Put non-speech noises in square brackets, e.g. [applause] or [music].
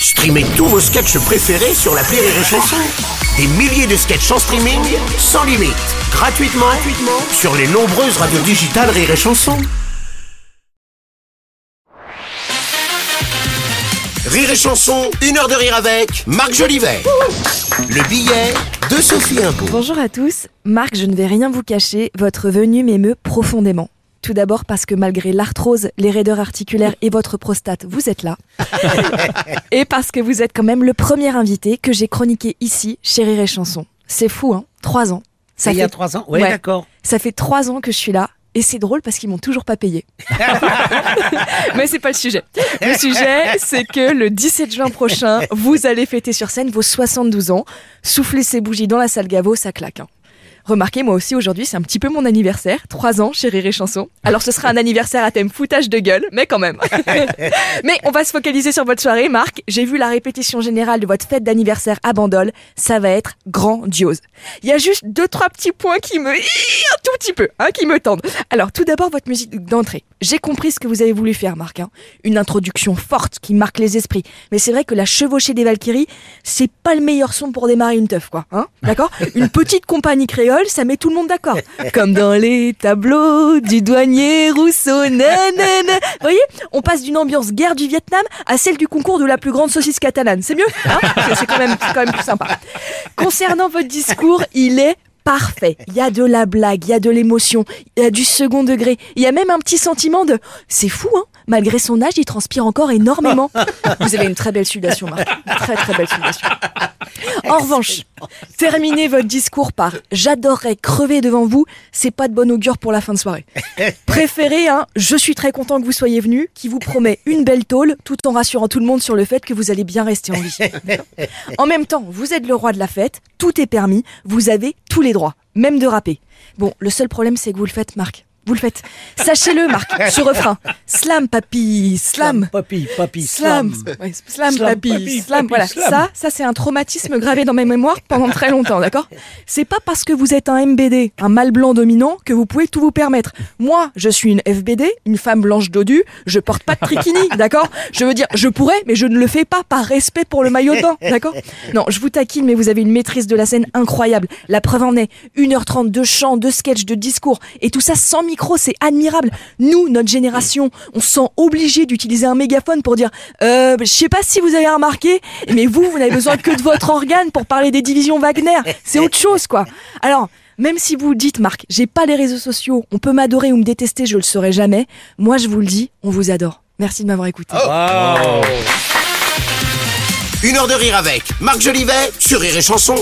Streamez tous vos sketchs préférés sur la Rire et Chanson. Des milliers de sketchs en streaming, sans limite, gratuitement, gratuitement sur les nombreuses radios digitales Rire et Chanson. Rire et Chanson, une heure de rire avec Marc Jolivet. Le billet de Sophie Imbeau. Bonjour à tous. Marc, je ne vais rien vous cacher, votre venue m'émeut profondément. Tout d'abord parce que malgré l'arthrose, les raideurs articulaires et votre prostate, vous êtes là. [laughs] et parce que vous êtes quand même le premier invité que j'ai chroniqué ici chez Rire et Chanson. C'est fou, hein Trois ans. Ça il y a trois ans? Oui, Ouais. d'accord. Ça fait trois ans que je suis là. Et c'est drôle parce qu'ils m'ont toujours pas payé. [laughs] Mais c'est pas le sujet. Le sujet, c'est que le 17 juin prochain, vous allez fêter sur scène vos 72 ans. Souffler ces bougies dans la salle Gaveau, ça claque. hein. Remarquez, moi aussi aujourd'hui, c'est un petit peu mon anniversaire. Trois ans chez Rire et Chanson. Alors ce sera un anniversaire à thème foutage de gueule, mais quand même. [laughs] mais on va se focaliser sur votre soirée, Marc. J'ai vu la répétition générale de votre fête d'anniversaire à Bandol. Ça va être grandiose. Il y a juste deux, trois petits points qui me... un tout petit peu, hein, qui me tendent. Alors tout d'abord, votre musique d'entrée. J'ai compris ce que vous avez voulu faire, Marc. hein. Une introduction forte qui marque les esprits. Mais c'est vrai que la chevauchée des Valkyries, c'est pas le meilleur son pour démarrer une teuf, quoi. Hein D'accord? Une petite compagnie créole, ça met tout le monde d'accord. [laughs] Comme dans les tableaux du douanier Rousseau. Nanana. Vous voyez On passe d'une ambiance guerre du Vietnam à celle du concours de la plus grande saucisse catalane. C'est mieux hein? C'est- quand, même- quand même plus sympa. Concernant votre discours, il est parfait. Il y a de la blague, il y a de l'émotion, il y a du second degré. Il y a même un petit sentiment de c'est fou, hein Malgré son âge, il transpire encore énormément. Vous avez une très belle sudation, Marc. Une Très très belle sudation. En revanche, terminez votre discours par j'adorerais crever devant vous, c'est pas de bon augure pour la fin de soirée. [laughs] Préférez un je suis très content que vous soyez venu, qui vous promet une belle tôle, tout en rassurant tout le monde sur le fait que vous allez bien rester en vie. [laughs] En même temps, vous êtes le roi de la fête, tout est permis, vous avez tous les droits, même de rapper. Bon, le seul problème c'est que vous le faites, Marc. Vous le faites. Sachez-le, Marc, [laughs] ce refrain. Slam, papy, slam. Papi, papi, Slam, slam. Ouais, slam, Slam, papy, papy, slam. papy, voilà, slam. ça, ça c'est un traumatisme gravé dans mes mémoires pendant très longtemps, d'accord? C'est pas parce que vous êtes un MBD, un mâle blanc dominant, que vous pouvez tout vous permettre. Moi, je suis une FBD, une femme blanche dodue, je porte pas de trikini, [laughs] d'accord? Je veux dire, je pourrais, mais je ne le fais pas par respect pour le maillot de bain, d'accord? Non, je vous taquine, mais vous avez une maîtrise de la scène incroyable. La preuve en est, 1h30 de chant, de sketch, de discours, et tout ça sans micro, c'est admirable. Nous, notre génération, on se sent obligé d'utiliser un mégaphone pour dire euh, je sais pas si vous avez remarqué, mais vous, vous n'avez besoin que de votre organe pour parler des divisions Wagner. C'est autre chose, quoi. Alors, même si vous dites, Marc, j'ai pas les réseaux sociaux, on peut m'adorer ou me détester, je le saurai jamais. Moi, je vous le dis, on vous adore. Merci de m'avoir écouté. Une heure de rire avec Marc Jolivet sur Rire et Chanson.